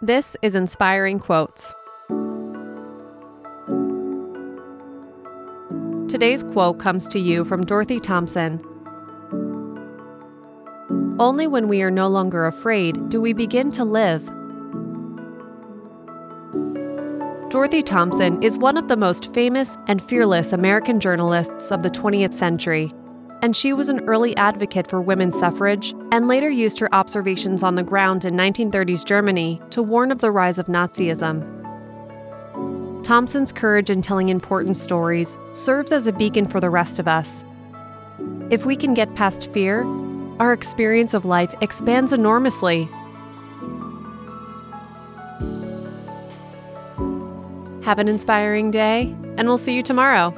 This is Inspiring Quotes. Today's quote comes to you from Dorothy Thompson. Only when we are no longer afraid do we begin to live. Dorothy Thompson is one of the most famous and fearless American journalists of the 20th century and she was an early advocate for women's suffrage and later used her observations on the ground in 1930s Germany to warn of the rise of Nazism. Thompson's courage in telling important stories serves as a beacon for the rest of us. If we can get past fear, our experience of life expands enormously. Have an inspiring day, and we'll see you tomorrow.